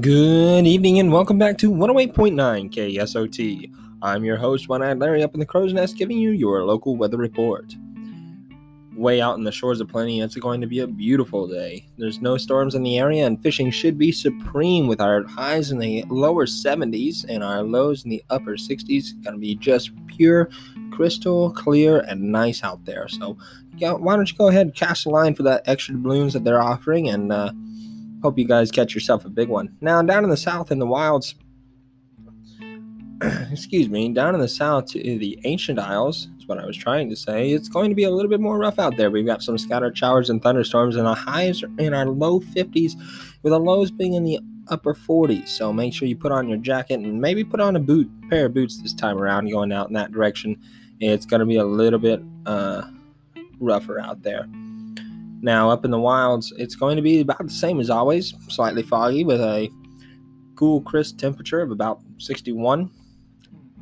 Good evening and welcome back to 108.9 KSOT. I'm your host, One Eyed Larry, up in the crow's nest, giving you your local weather report. Way out in the shores of plenty, it's going to be a beautiful day. There's no storms in the area, and fishing should be supreme with our highs in the lower 70s and our lows in the upper 60s. Going to be just pure, crystal clear, and nice out there. So, why don't you go ahead and cast a line for that extra doubloons that they're offering and uh, Hope you guys catch yourself a big one. Now, down in the south in the wilds, excuse me, down in the south to the ancient isles, is what I was trying to say. It's going to be a little bit more rough out there. We've got some scattered showers and thunderstorms, and the highs are in our low 50s, with the lows being in the upper 40s. So make sure you put on your jacket and maybe put on a boot, pair of boots this time around, going out in that direction. It's going to be a little bit uh, rougher out there. Now, up in the wilds, it's going to be about the same as always, slightly foggy with a cool, crisp temperature of about 61.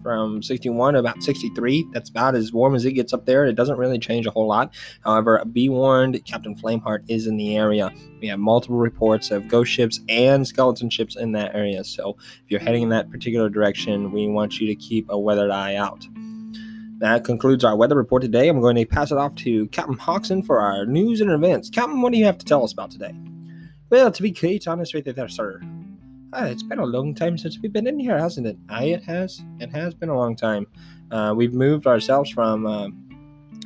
From 61 to about 63. That's about as warm as it gets up there. It doesn't really change a whole lot. However, be warned, Captain Flameheart is in the area. We have multiple reports of ghost ships and skeleton ships in that area. So if you're heading in that particular direction, we want you to keep a weathered eye out. That concludes our weather report today. I'm going to pass it off to Captain Hawkson for our news and events. Captain, what do you have to tell us about today? Well, to be quite honest with you there, sir, ah, it's been a long time since we've been in here, hasn't it? Aye, it has. It has been a long time. Uh, we've moved ourselves from uh,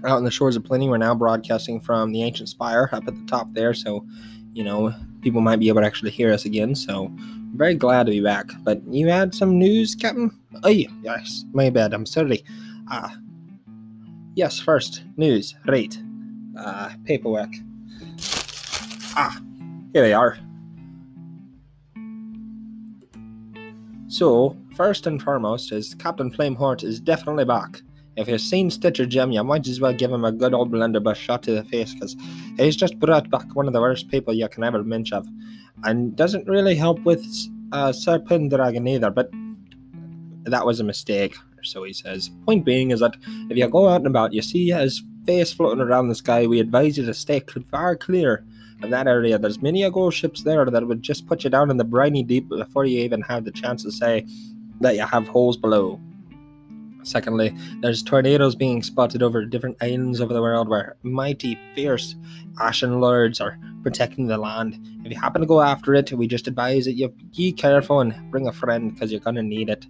out in the shores of plenty. We're now broadcasting from the ancient spire up at the top there, so you know people might be able to actually hear us again. So I'm very glad to be back. But you had some news, Captain? Oh, yes, my bad. I'm sorry. Ah, Yes, first, news, right. Uh, paperwork. Ah, here they are. So, first and foremost is Captain Flameheart is definitely back. If you've seen Stitcher Jim, you might as well give him a good old blunderbuss shot to the face because he's just brought back one of the worst people you can ever mench of. And doesn't really help with uh, Sir Pendragon either, but that was a mistake so he says. Point being is that if you go out and about, you see his face floating around the sky, we advise you to stay far clear of that area. There's many a ghost ships there that would just put you down in the briny deep before you even have the chance to say that you have holes below. Secondly, there's tornadoes being spotted over different islands of the world where mighty, fierce ashen lords are protecting the land. If you happen to go after it, we just advise that you be careful and bring a friend because you're gonna need it.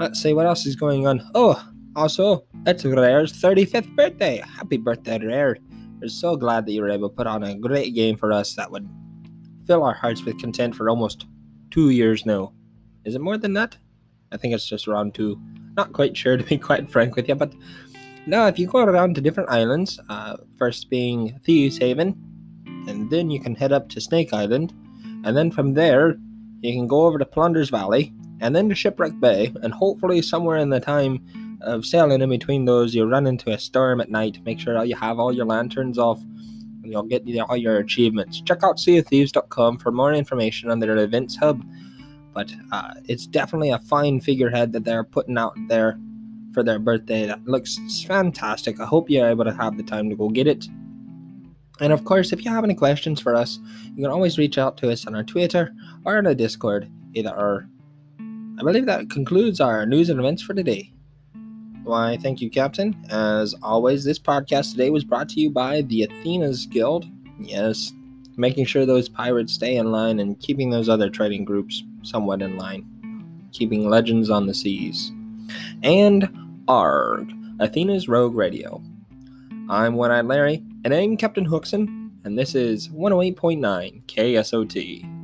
Let's see what else is going on. Oh, also, it's Rare's 35th birthday. Happy birthday, Rare. We're so glad that you were able to put on a great game for us that would fill our hearts with content for almost two years now. Is it more than that? I think it's just around two. Not quite sure to be quite frank with you, but now if you go around to different islands, uh, first being Thieves Haven, and then you can head up to Snake Island, and then from there you can go over to Plunder's Valley, and then to Shipwreck Bay, and hopefully somewhere in the time of sailing in between those, you run into a storm at night. Make sure that you have all your lanterns off, and you'll get all your achievements. Check out SeaOfThieves.com for more information on their events hub. But uh, it's definitely a fine figurehead that they're putting out there for their birthday. That looks fantastic. I hope you're able to have the time to go get it. And of course, if you have any questions for us, you can always reach out to us on our Twitter or on our Discord, either or I believe that concludes our news and events for today. Why, thank you, Captain. As always, this podcast today was brought to you by the Athena's Guild. Yes, making sure those pirates stay in line and keeping those other trading groups somewhat in line. Keeping legends on the seas. And ARG, Athena's Rogue Radio. I'm One Eyed Larry, and I'm Captain Hookson, and this is 108.9 KSOT.